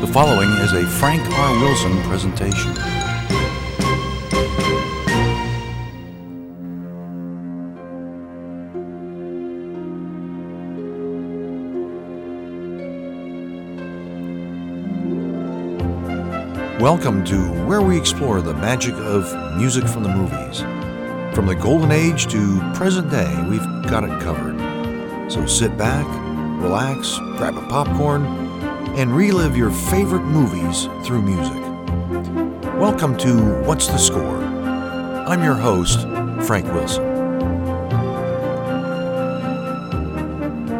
The following is a Frank R. Wilson presentation. Welcome to where we explore the magic of music from the movies. From the golden age to present day, we've got it covered. So sit back, relax, grab a popcorn, and relive your favorite movies through music. Welcome to What's the Score? I'm your host, Frank Wilson.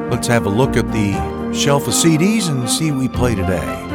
Let's have a look at the shelf of CDs and see what we play today.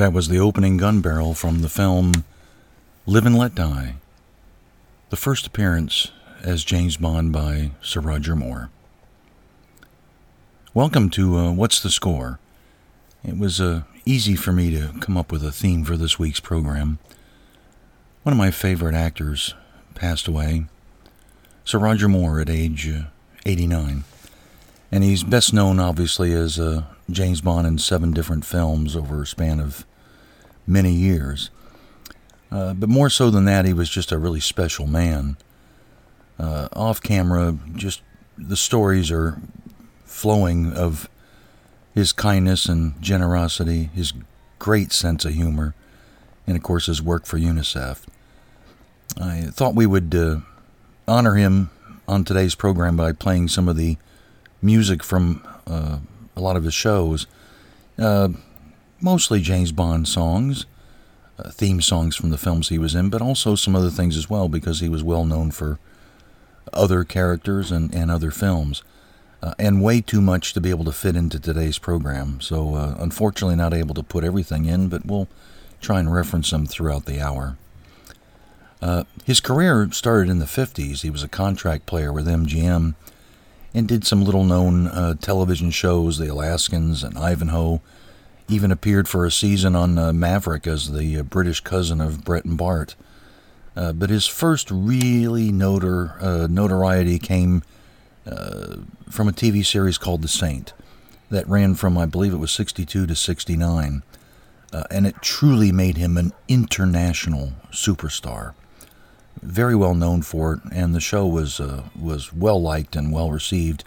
That was the opening gun barrel from the film Live and Let Die, the first appearance as James Bond by Sir Roger Moore. Welcome to uh, What's the Score? It was uh, easy for me to come up with a theme for this week's program. One of my favorite actors passed away, Sir Roger Moore, at age uh, 89. And he's best known, obviously, as uh, James Bond in seven different films over a span of many years. Uh, but more so than that, he was just a really special man. Uh, off camera, just the stories are flowing of his kindness and generosity, his great sense of humor, and of course his work for UNICEF. I thought we would uh, honor him on today's program by playing some of the music from uh, a lot of his shows. Mostly James Bond songs, uh, theme songs from the films he was in, but also some other things as well because he was well known for other characters and, and other films. Uh, and way too much to be able to fit into today's program. So, uh, unfortunately, not able to put everything in, but we'll try and reference them throughout the hour. Uh, his career started in the 50s. He was a contract player with MGM and did some little known uh, television shows, The Alaskans and Ivanhoe, even appeared for a season on uh, Maverick as the uh, British cousin of Brett and Bart. Uh, but his first really notor, uh, notoriety came uh, from a TV series called The Saint that ran from, I believe it was 62 to 69. Uh, and it truly made him an international superstar. Very well known for it, and the show was was well liked and well received,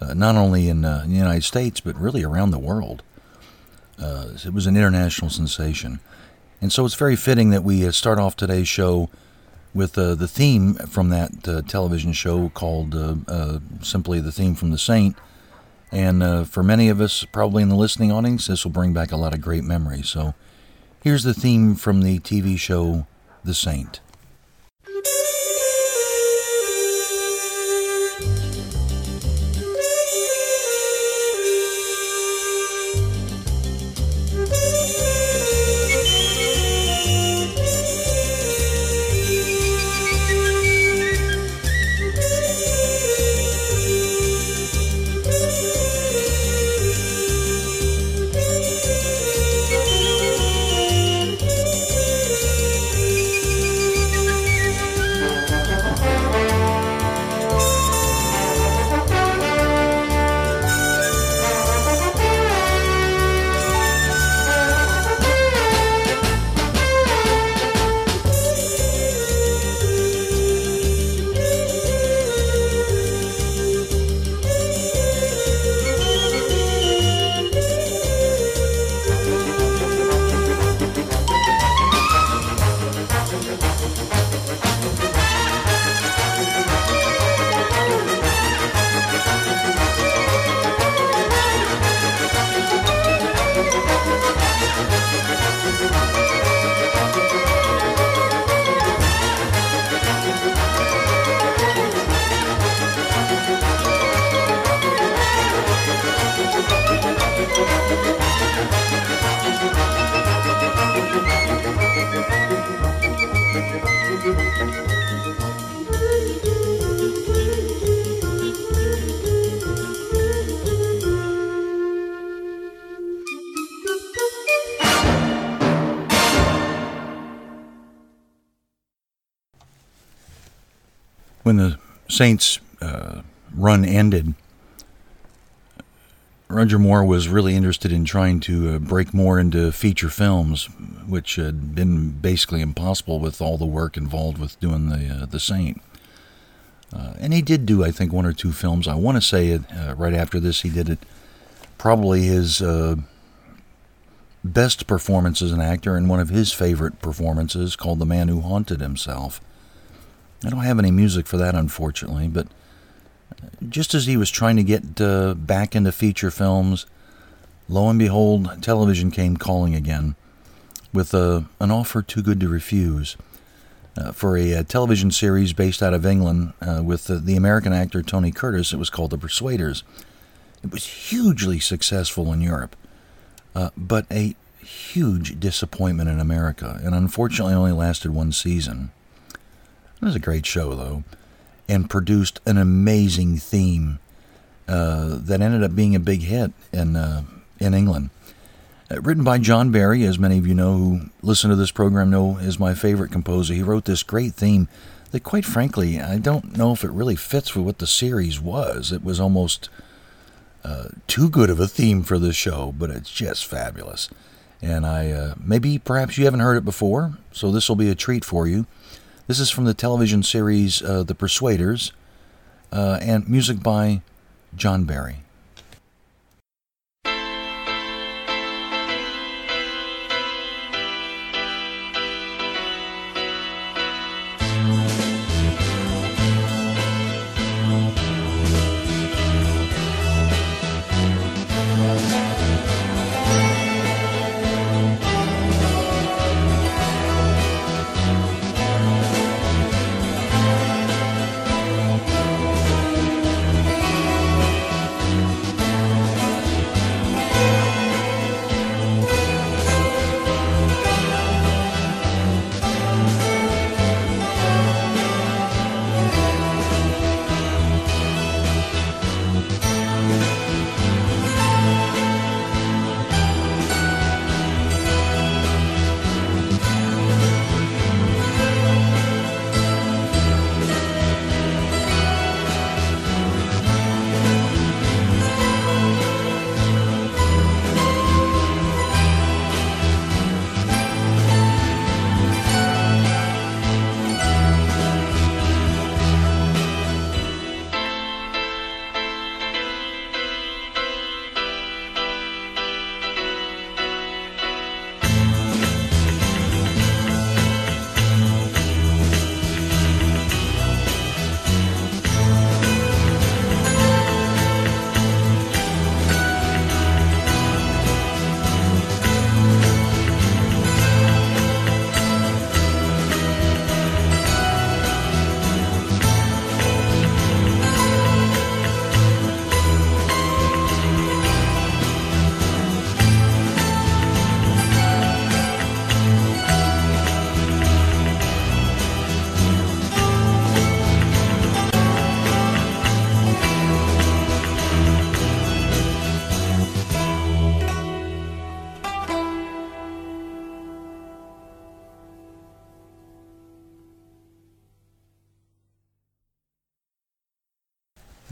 not only in the United States but really around the world. Uh, it was an international sensation. And so it's very fitting that we uh, start off today's show with uh, the theme from that uh, television show called uh, uh, simply The Theme from the Saint. And for many of us, probably in the listening audience, this will bring back a lot of great memories. So here's the theme from the TV show The Saint. Saints uh, run ended, Roger Moore was really interested in trying to uh, break more into feature films, which had been basically impossible with all the work involved with doing the uh, the Saint. Uh, and he did do, I think, one or two films. I want to say it uh, right after this. He did it probably his uh, best performance as an actor and one of his favorite performances called The Man Who Haunted Himself. I don't have any music for that, unfortunately, but just as he was trying to get uh, back into feature films, lo and behold, television came calling again with uh, an offer too good to refuse. Uh, for a, a, uh, television series based out of England uh, with the, American actor Tony Curtis. It was called The Persuaders. It was hugely successful in Europe, uh, but a huge disappointment in America, and unfortunately only lasted one season. It was a great show, though, and produced an amazing theme uh, that ended up being a big hit in uh, in England. Uh, written by John Barry, as many of you know who listen to this program know is my favorite composer. He wrote this great theme that, quite frankly, I don't know if it really fits with what the series was. It was almost uh, too good of a theme for this show, but it's just fabulous. And I uh, maybe perhaps you haven't heard it before, so this will be a treat for you. This is from the television series uh, The Persuaders, uh, and music by John Barry.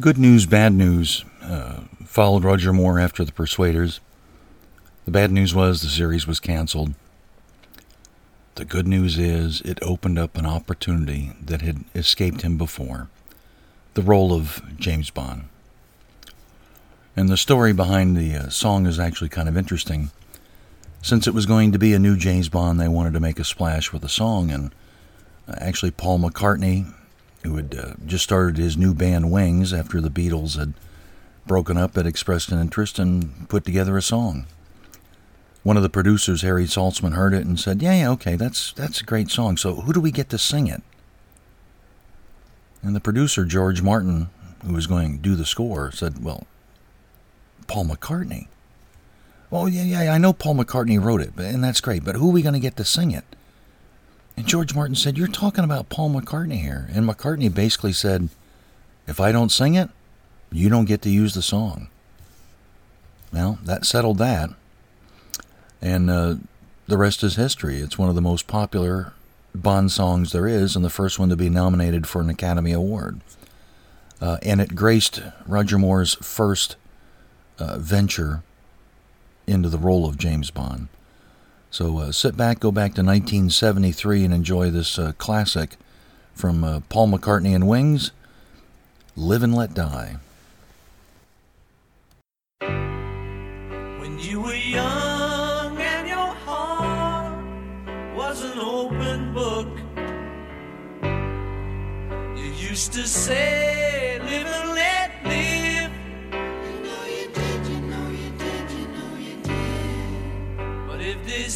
Good news, bad news uh, followed Roger Moore after The Persuaders. The bad news was the series was canceled. The good news is it opened up an opportunity that had escaped him before the role of James Bond. And the story behind the uh, song is actually kind of interesting. Since it was going to be a new James Bond, they wanted to make a splash with a song, and uh, actually, Paul McCartney who had uh, just started his new band Wings after the Beatles had broken up, had expressed an interest and put together a song. One of the producers, Harry Saltzman, heard it and said, "Yeah, yeah, okay, that's that's a great song. So who do we get to sing it?" And the producer, George Martin, who was going to do the score, said, "Well, Paul McCartney." Well, yeah, yeah, I know Paul McCartney wrote it, and that's great. But who are we going to get to sing it? And George Martin said, You're talking about Paul McCartney here. And McCartney basically said, If I don't sing it, you don't get to use the song. Well, that settled that. And uh, the rest is history. It's one of the most popular Bond songs there is, and the first one to be nominated for an Academy Award. Uh, and it graced Roger Moore's first uh, venture into the role of James Bond. So uh, sit back, go back to 1973, and enjoy this uh, classic from uh, Paul McCartney and Wings Live and Let Die. When you were young and your heart was an open book, you used to say,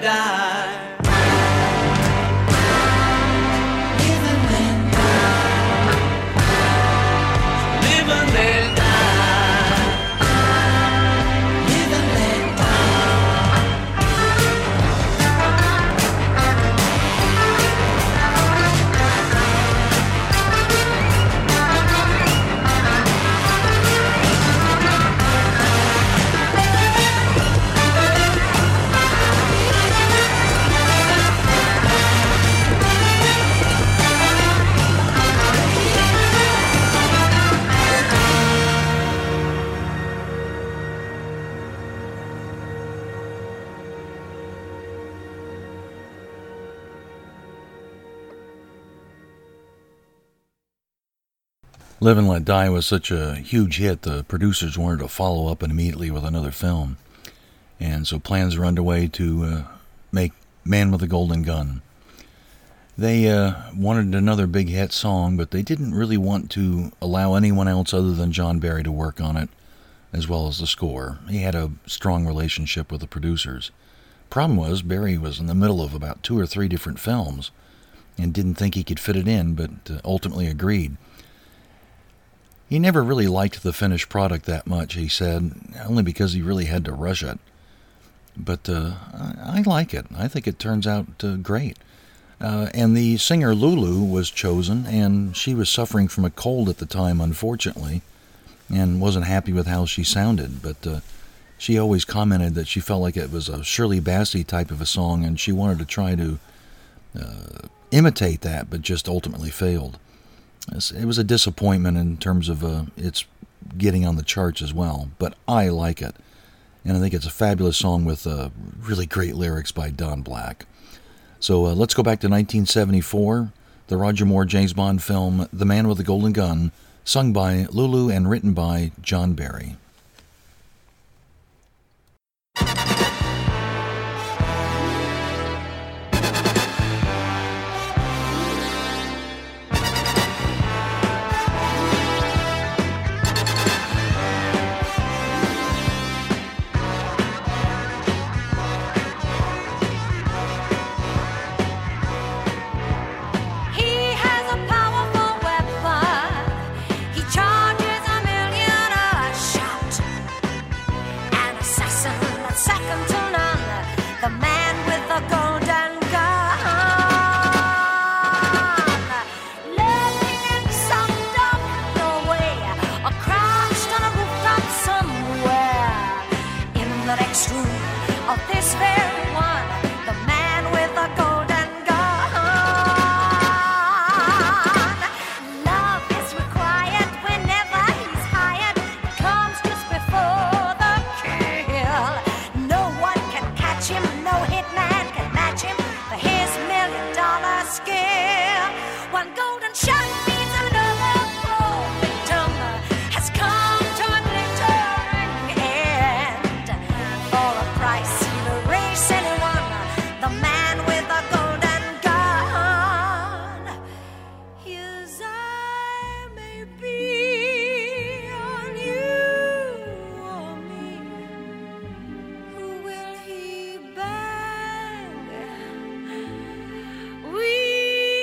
Die. Live and Let Die was such a huge hit, the producers wanted to follow up immediately with another film. And so plans are underway to uh, make Man with a Golden Gun. They uh, wanted another big hit song, but they didn't really want to allow anyone else other than John Barry to work on it, as well as the score. He had a strong relationship with the producers. Problem was, Barry was in the middle of about two or three different films and didn't think he could fit it in, but uh, ultimately agreed. He never really liked the finished product that much, he said, only because he really had to rush it. But uh, I, like it. I think it turns out uh, great. Uh, and the singer Lulu was chosen, and she was suffering from a cold at the time, unfortunately, and wasn't happy with how she sounded. But uh, she always commented that she felt like it was a Shirley Bassey type of a song, and she wanted to try to uh, imitate that, but just ultimately failed. It was a disappointment in terms of uh, its getting on the charts as well, but I like it. And I think it's a fabulous song with uh, really great lyrics by Don Black. So uh, let's go back to 1974, the Roger Moore James Bond film The Man with the Golden Gun, sung by Lulu and written by John Barry.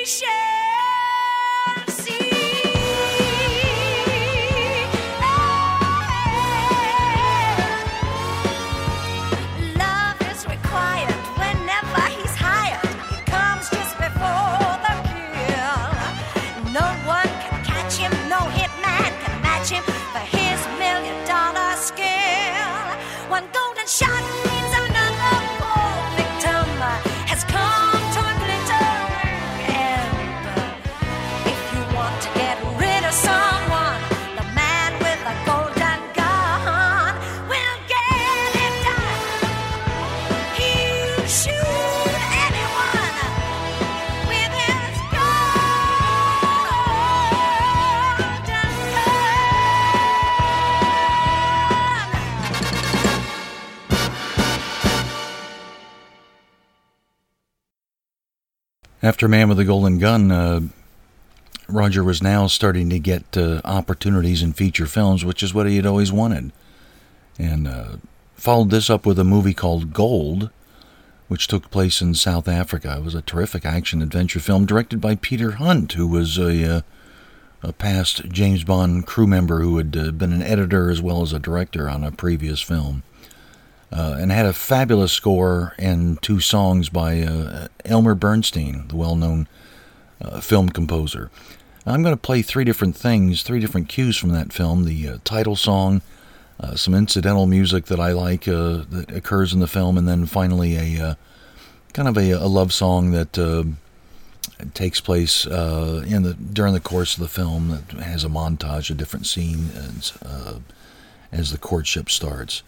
We After Man with the Golden Gun, uh, Roger was now starting to get uh, opportunities in feature films, which is what he had always wanted. And uh, followed this up with a movie called Gold, which took place in South Africa. It was a terrific action adventure film directed by Peter Hunt, who was a, uh, a past James Bond crew member who had uh, been an editor as well as a director on a previous film. Uh, and had a fabulous score and two songs by uh, Elmer Bernstein, the well known uh, film composer. I'm going to play three different things, three different cues from that film the uh, title song, uh, some incidental music that I like uh, that occurs in the film, and then finally a kind of a, a love song that takes place in the during the course of the film that has a montage of different scenes uh, as the courtship starts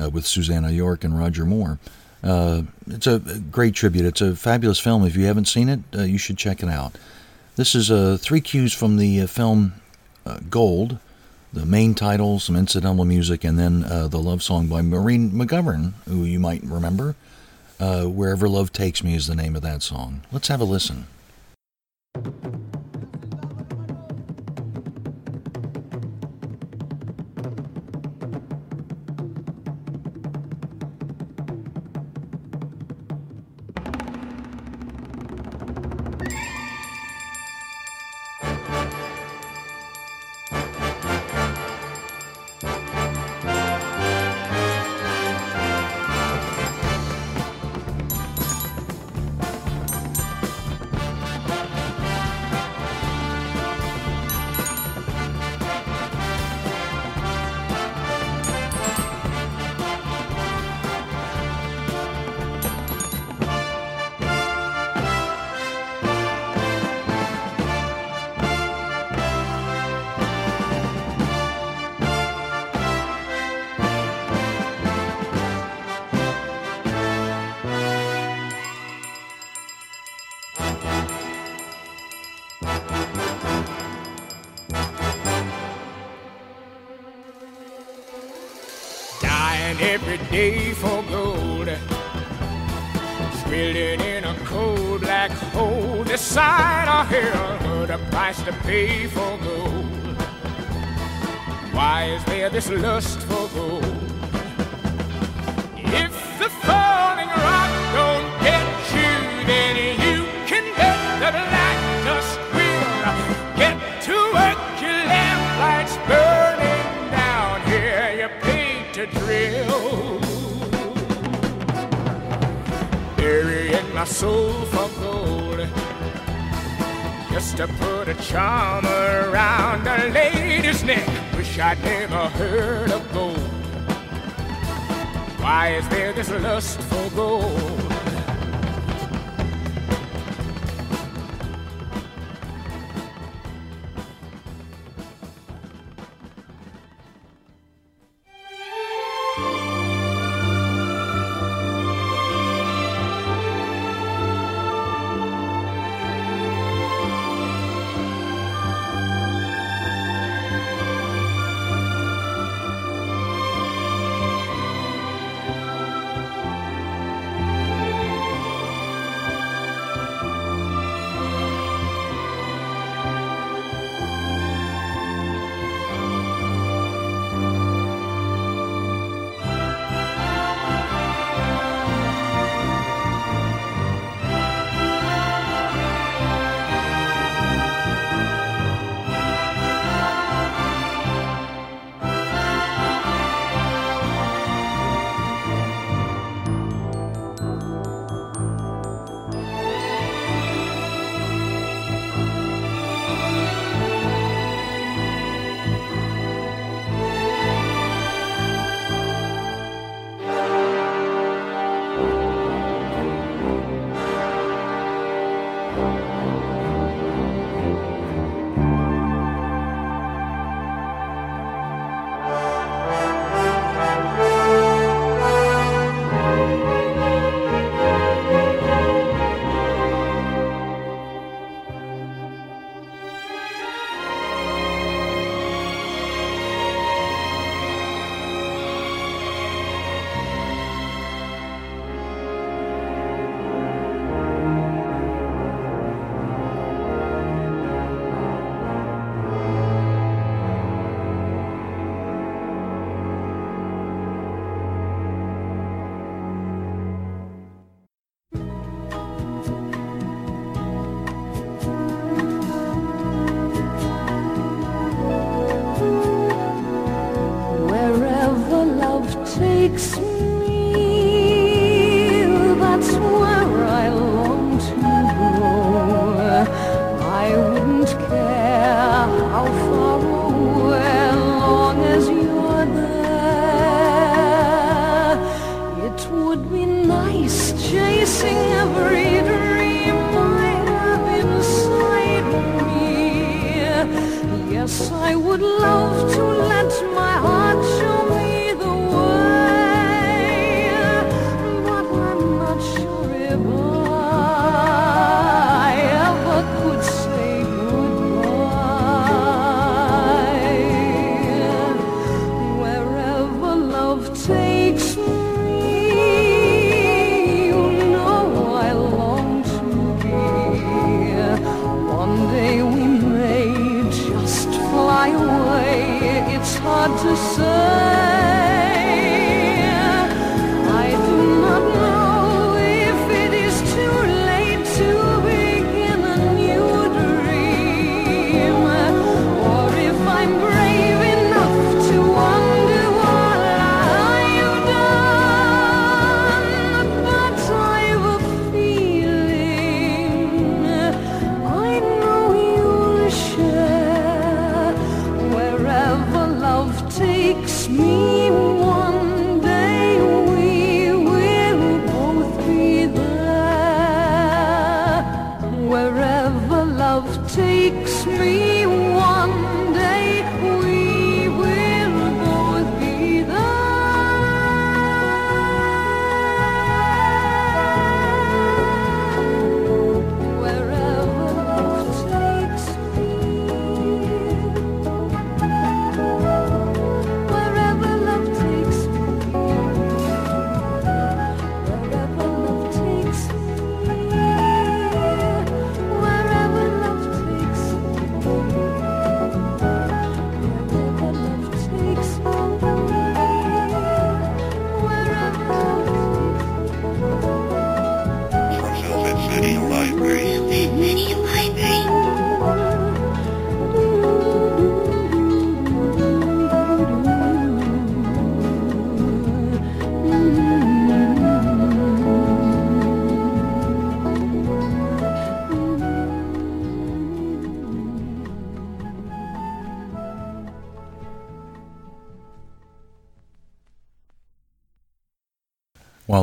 uh, with Susannah York and Roger Moore. Uh, it's a great tribute. It's a fabulous film. If you haven't seen it, uh, you should check it out. This is uh, three cues from the uh, film uh, Gold, the main title, some incidental music, and then the love song by Maureen McGovern, who you might remember. Wherever Love Takes Me is the name of that song. Let's have a listen. To drill. Burying my soul for gold. Just to put a charm around a lady's neck. Wish I'd never heard of gold. Why is there this lust for gold?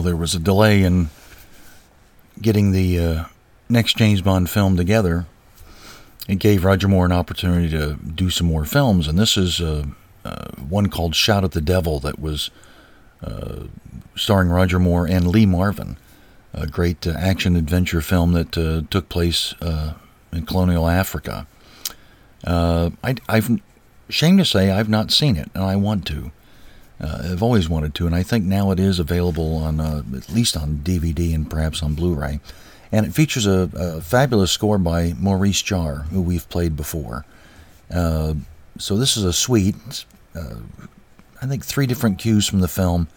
There was a delay in getting the uh, next James Bond film together, it gave Roger Moore an opportunity to do some more films, and this is uh, uh, one called Shout at the Devil that was uh, starring Roger Moore and Lee Marvin, a great uh, action adventure film that uh, took place in colonial Africa. I, I've shame to say I've not seen it, and I want to. Uh, I've always wanted to, and I think now it is available on uh, at least on DVD and perhaps on Blu-ray. And it features a, a fabulous score by Maurice Jarre, who we've played before. Uh, so this is a suite. Uh, I think three different cues from the film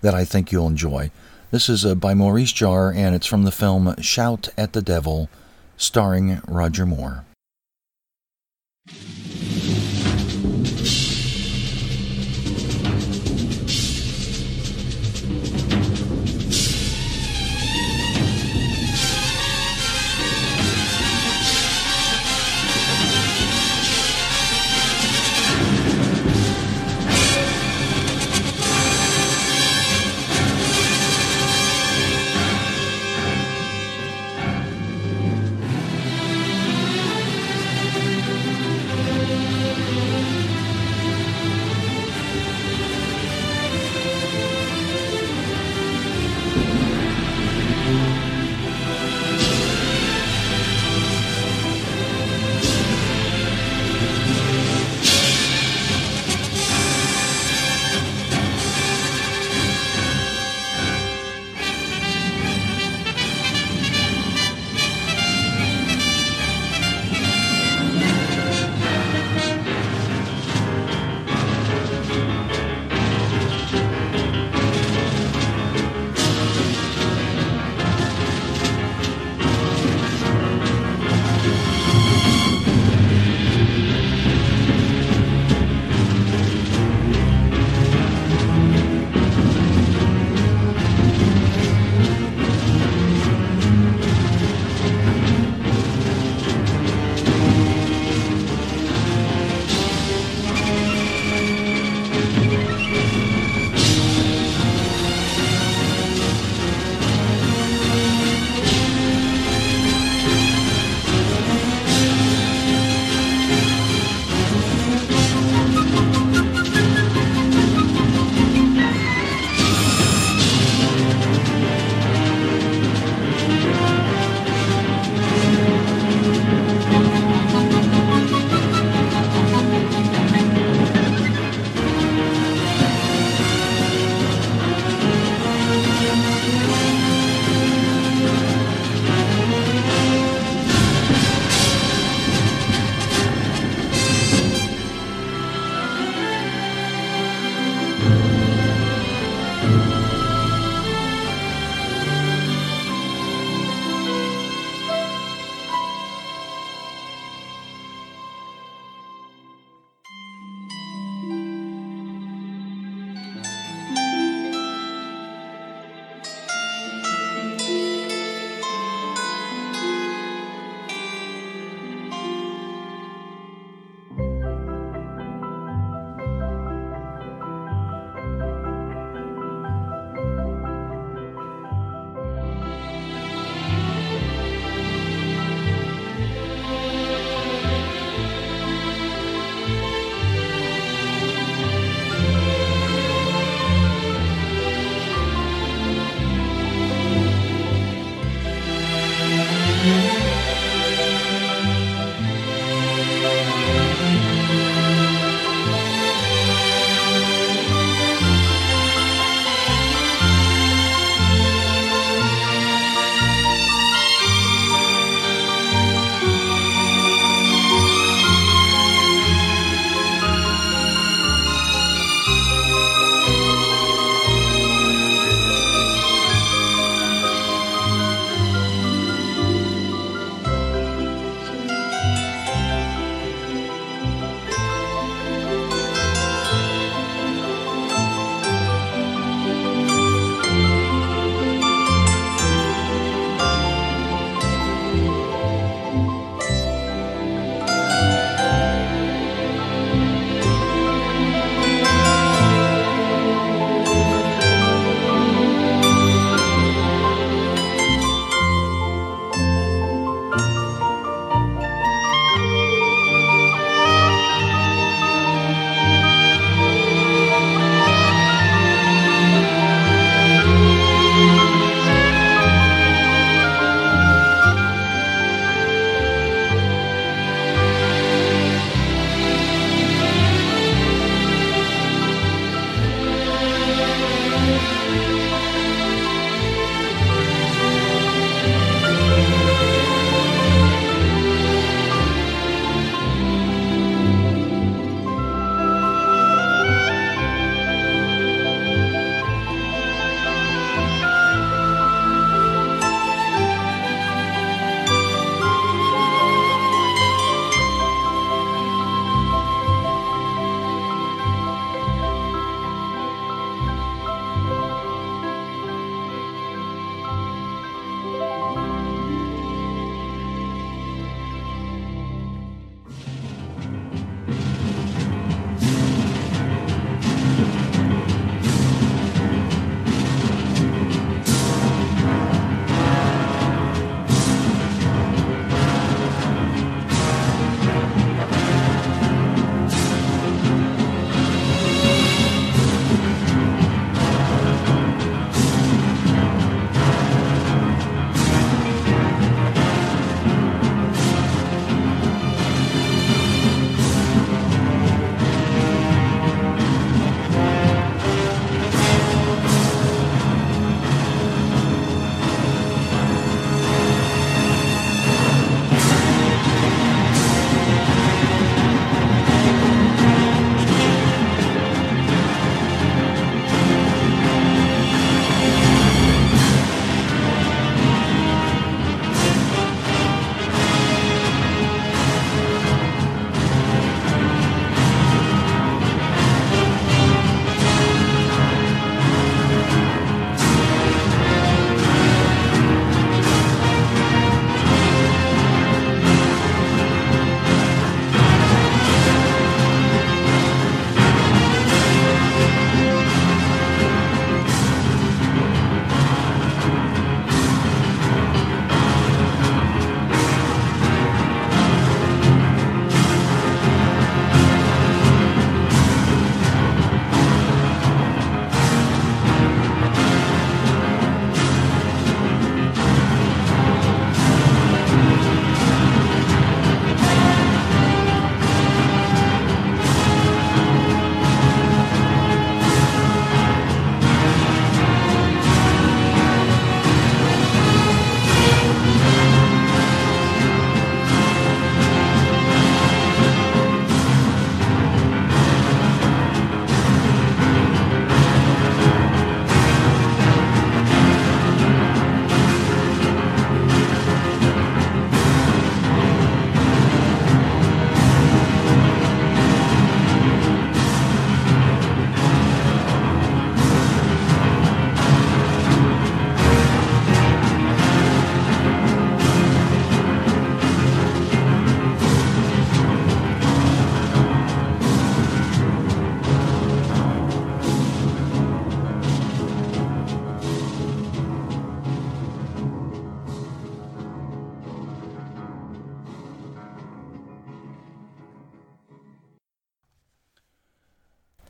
that I think you'll enjoy. This is uh, by Maurice Jarre, and it's from the film Shout at the Devil, starring Roger Moore.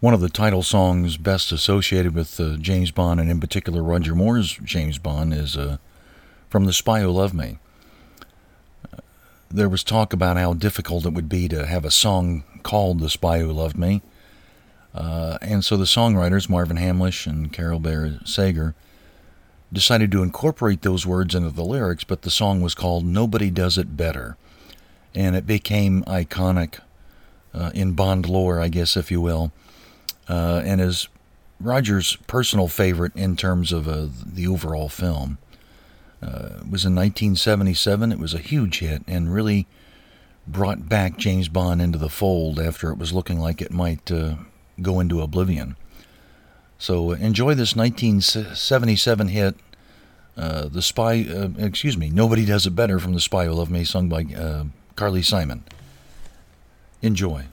One of the title songs best associated with uh, James Bond, and in particular Roger Moore's James Bond, is uh, from The Spy Who Loved Me. Uh, there was talk about how difficult it would be to have a song called The Spy Who Loved Me. Uh, and so the songwriters, Marvin Hamlisch and Carole Bayer Sager, decided to incorporate those words into the lyrics, but the song was called Nobody Does It Better. And it became iconic uh, in Bond lore, I guess, if you will, uh, and is Roger's personal favorite in terms of uh, the overall film. Uh, it was in 1977. It was a huge hit and really brought back James Bond into the fold after it was looking like it might uh, go into oblivion. So uh, enjoy this 1977 hit, uh, "The Spy." Excuse me, "Nobody Does It Better" from "The Spy Who Loved Me," sung by Carly Simon. Enjoy.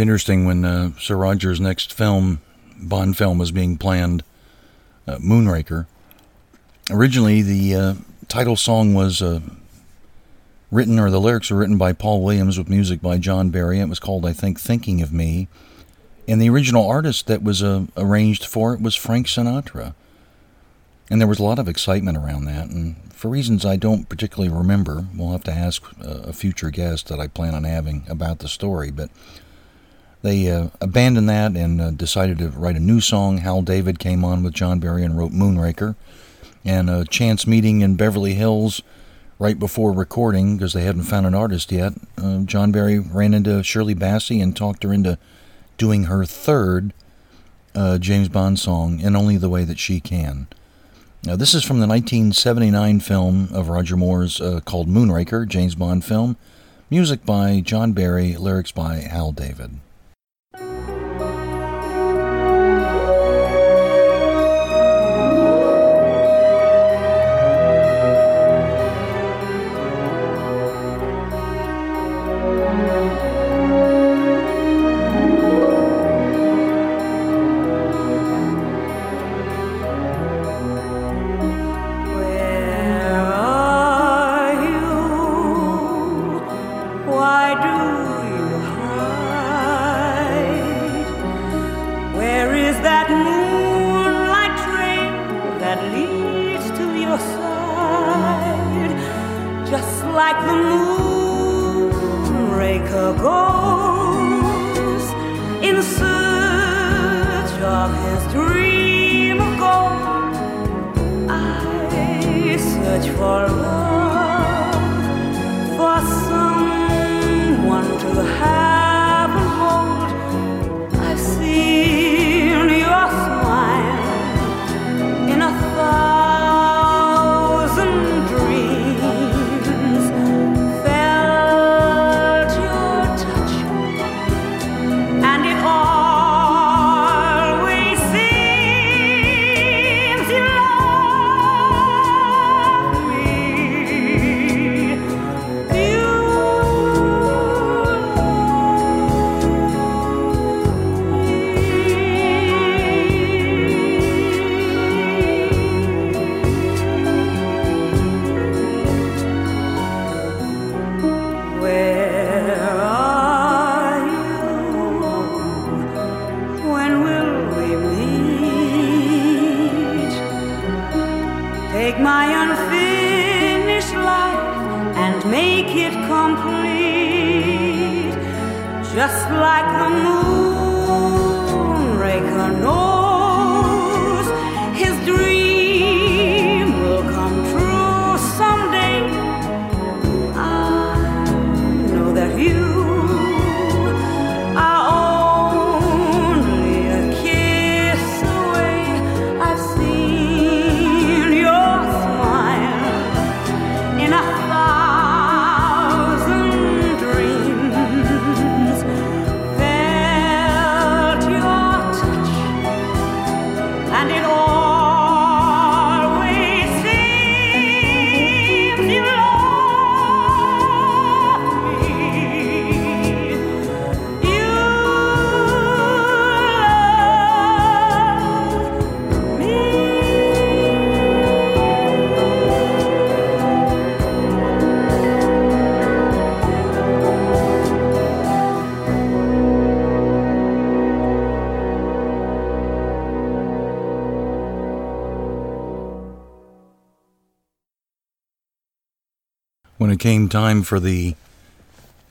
It's interesting when uh, Sir Roger's next film, Bond film, was being planned, uh, Moonraker. Originally, the uh, title song was uh, written, or the lyrics were written by Paul Williams with music by John Barry. It was called, I think, Thinking of Me. And the original artist that was uh, arranged for it was Frank Sinatra. And there was a lot of excitement around that. And for reasons I don't particularly remember, we'll have to ask uh, a future guest that I plan on having about the story. But They uh, abandoned that and uh, decided to write a new song. Hal David came on with John Barry and wrote Moonraker. And a chance meeting in Beverly Hills right before recording, because they hadn't found an artist yet, uh, John Barry ran into Shirley Bassey and talked her into doing her third uh, James Bond song in only the way that she can. Now, this is from the 1979 film of Roger Moore's uh, called Moonraker, James Bond film. Music by John Barry, lyrics by Hal David. The moonraker goes in search of his dream of gold. I search for love, for someone to have When it came time for the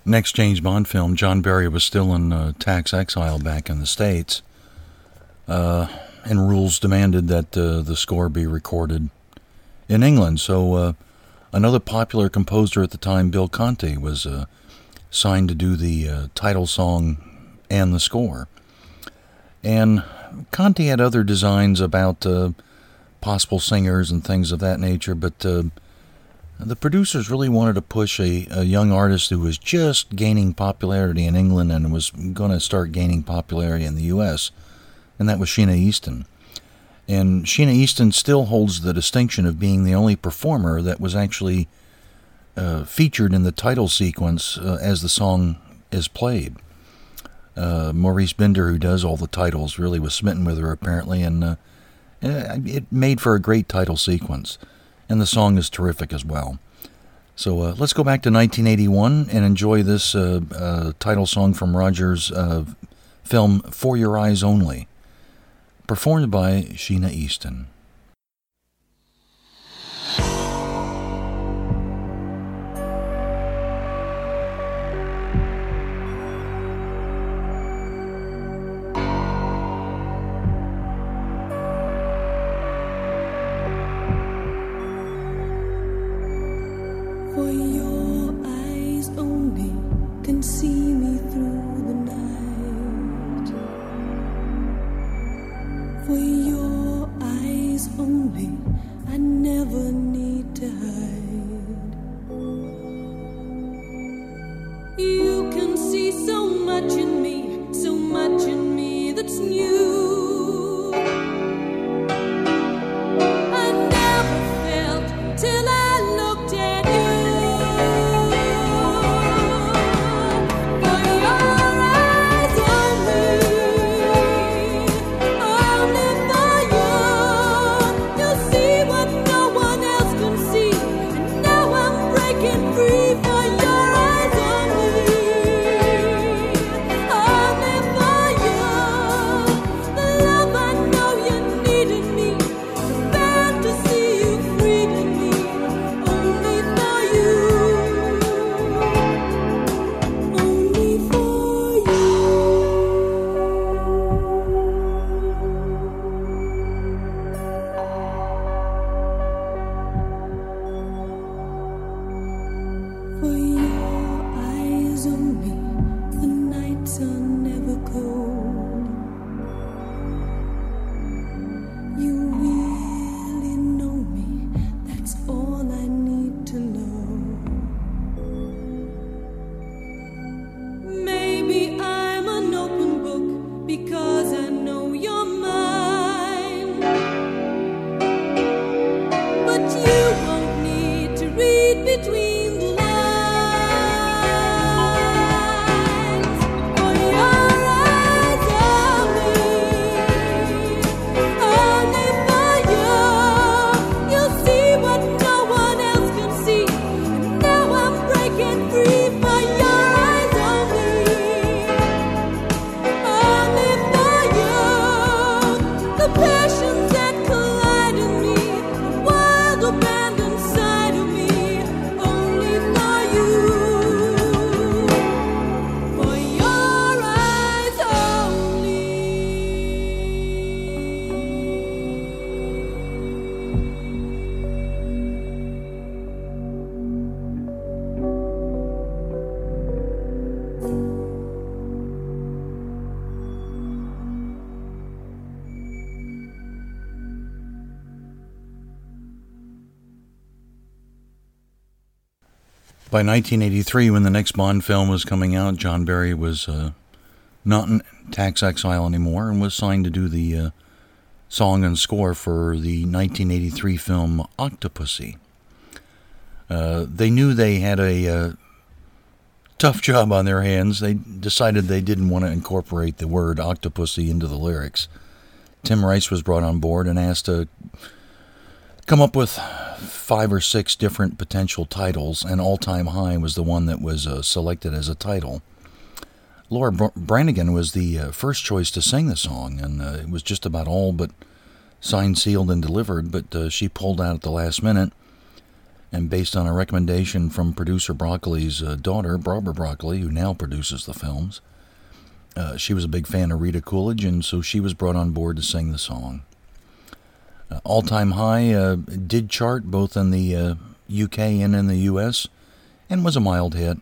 next James Bond film, John Barry was still in uh, tax exile back in the States. Uh, and rules demanded that uh, the score be recorded in England. So uh, another popular composer at the time, Bill Conti, was uh, signed to do the uh, title song and the score. And Conti had other designs about possible singers and things of that nature, but the producers really wanted to push a, a young artist who was just gaining popularity in England and was going to start gaining popularity in the U.S., and that was Sheena Easton. And Sheena Easton still holds the distinction of being the only performer that was actually uh, featured in the title sequence uh, as the song is played. Uh, Maurice Binder, who does all the titles, really was smitten with her apparently, and uh, eh, it made for a great title sequence. And the song is terrific as well. So uh, let's go back to 1981 and enjoy this uh, uh, title song from Roger's uh, film For Your Eyes Only, performed by Sheena Easton. You can see so much in me, so much in me that's new. By 1983, when the next Bond film was coming out, John Barry was uh, not in tax exile anymore and was signed to do the uh, song and score for the 1983 film Octopussy. Uh, they knew they had a uh, tough job on their hands. They decided they didn't want to incorporate the word Octopussy into the lyrics. Tim Rice was brought on board and asked to come up with five or six different potential titles, and All Time High was the one that was uh, selected as a title. Laura Br- Branigan was the uh, first choice to sing the song, and uh, it was just about all but signed, sealed, and delivered, but uh, she pulled out at the last minute. And based on a recommendation from producer Broccoli's uh, daughter, Barbara Broccoli, who now produces the films, uh, she was a big fan of Rita Coolidge, and so she was brought on board to sing the song. Uh, All Time High uh, did chart both in the uh, UK and in the US and was a mild hit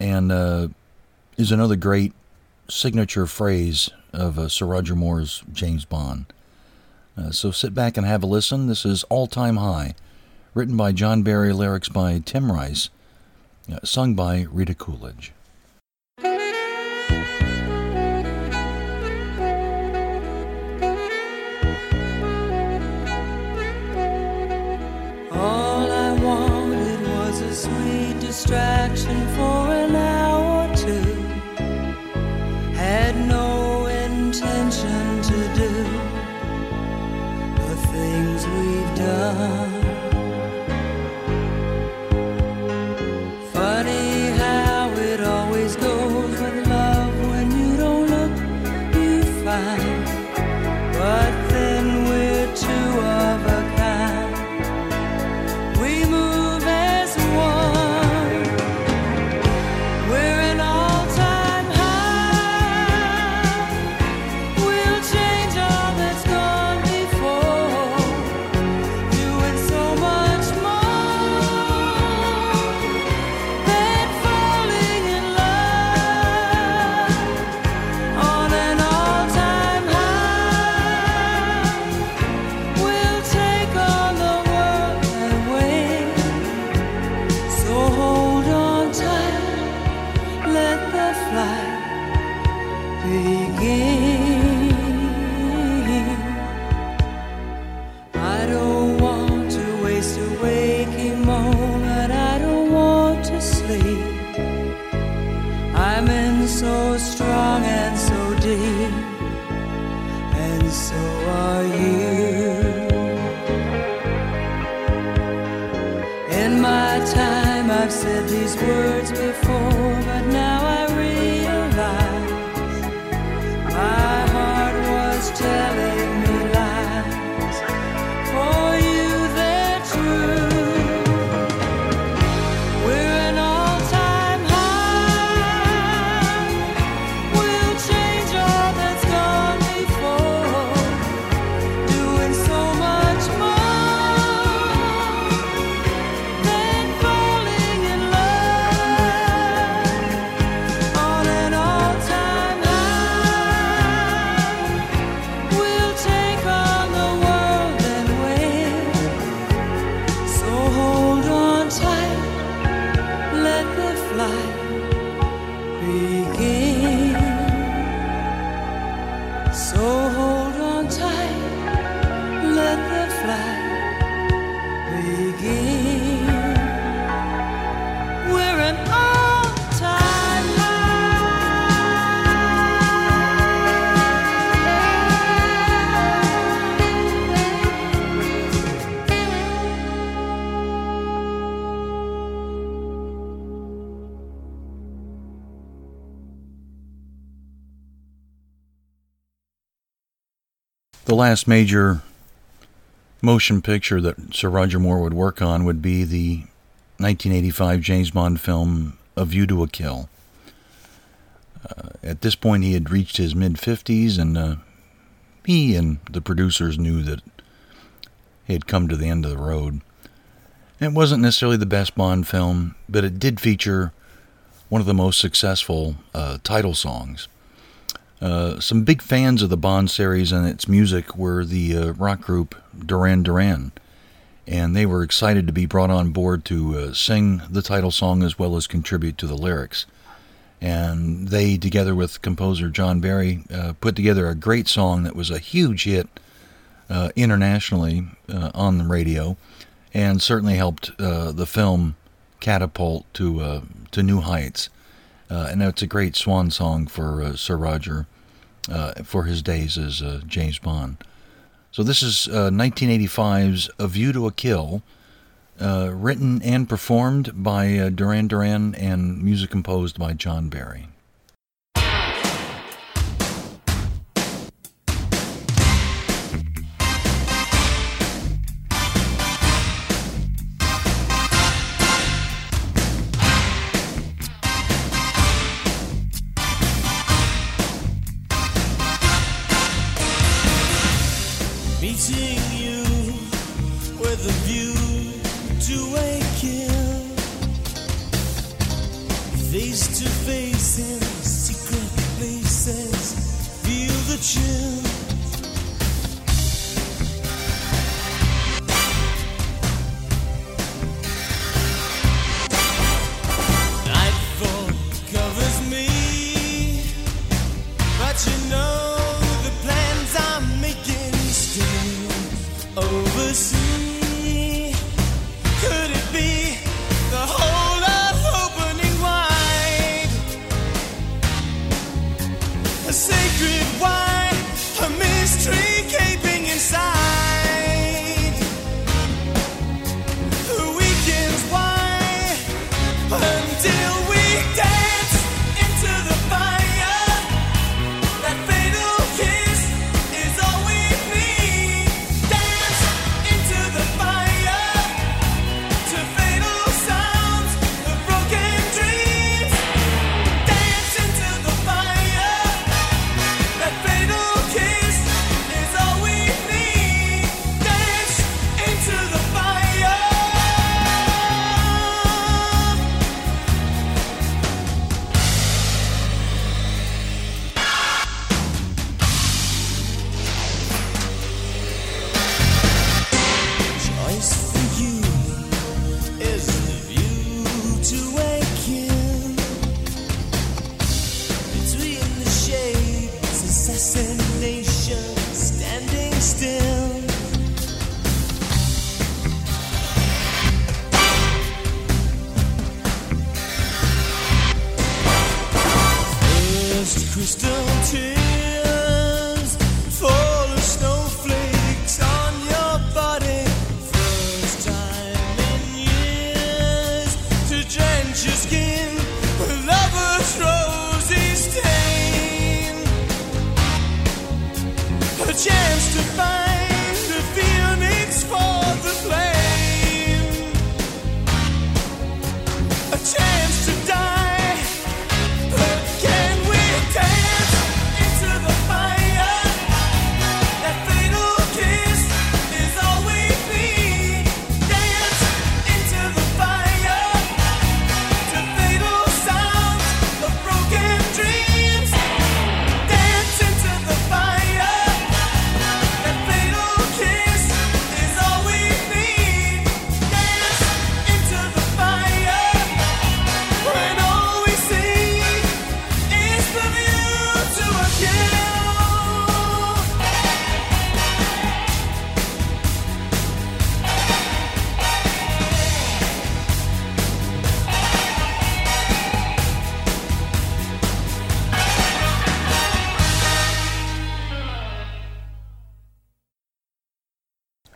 and uh, is another great signature phrase of uh, Sir Roger Moore's James Bond. Uh, so sit back and have a listen. This is All Time High, written by John Barry, lyrics by Tim Rice, sung by Rita Coolidge. Last major motion picture that Sir Roger Moore would work on would be the 1985 James Bond film A View to a Kill. Uh, at this point, he had reached his mid 50s, and uh, he and the producers knew that he had come to the end of the road. It wasn't necessarily the best Bond film, but it did feature one of the most successful uh, title songs. Uh, some big fans of the Bond series and its music were the uh, rock group Duran Duran, and they were excited to be brought on board to uh, sing the title song as well as contribute to the lyrics. And they, together with composer John Barry, uh, put together a great song that was a huge hit uh, internationally on the radio, and certainly helped the film catapult to to new heights. Uh, and it's a great swan song for uh, Sir Roger uh, for his days as uh, James Bond. So this is uh, 1985's A View to a Kill, uh, written and performed by uh, Duran Duran and music composed by John Barry.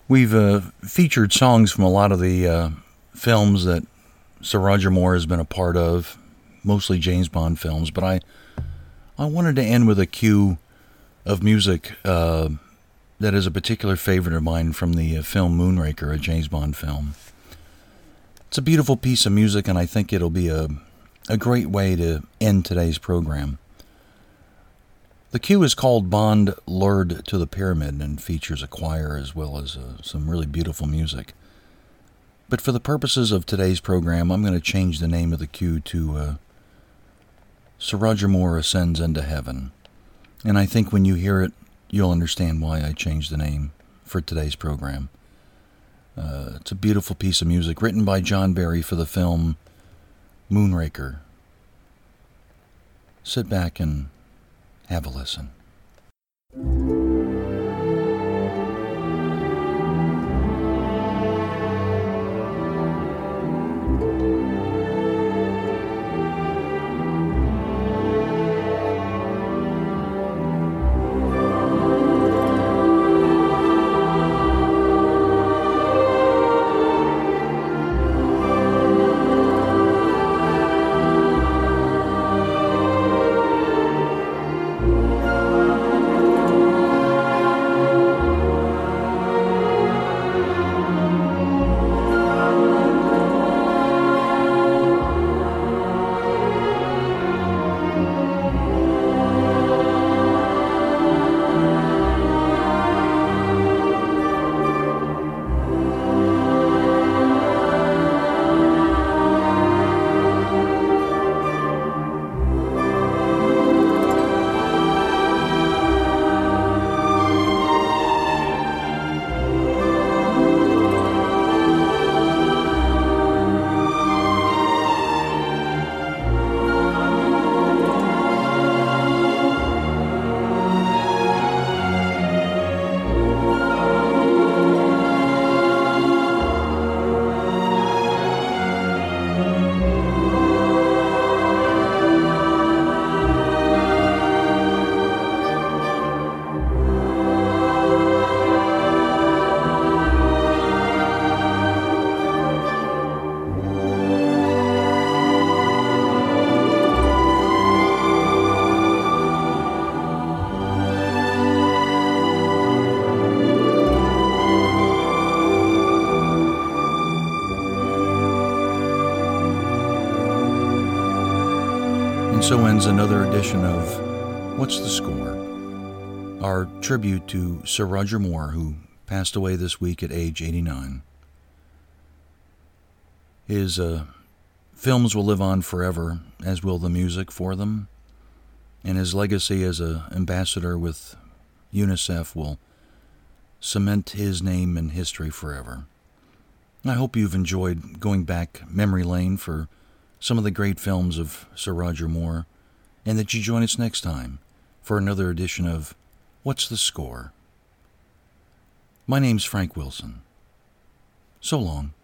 We've uh, featured songs from a lot of the uh, films that Sir Roger Moore has been a part of, mostly James Bond films, but I I wanted to end with a cue of music uh, that is a particular favorite of mine from the uh, film Moonraker, a James Bond film. It's a beautiful piece of music, and I think it'll be a, a great way to end today's program. The cue is called Bond Lured to the Pyramid and features a choir as well as uh, some really beautiful music. But for the purposes of today's program, I'm going to change the name of the cue to uh, Sir Roger Moore Ascends into Heaven. And I think when you hear it, you'll understand why I changed the name for today's program. Uh, it's a beautiful piece of music written by John Barry for the film Moonraker. Sit back and have a listen. Another edition of What's the Score? Our tribute to Sir Roger Moore, who passed away this week at age 89. His uh, films will live on forever, as will the music for them, and his legacy as an ambassador with UNICEF will cement his name in history forever. I hope you've enjoyed going back memory lane for some of the great films of Sir Roger Moore, and that you join us next time for another edition of What's the Score? My name's Frank Wilson. So long.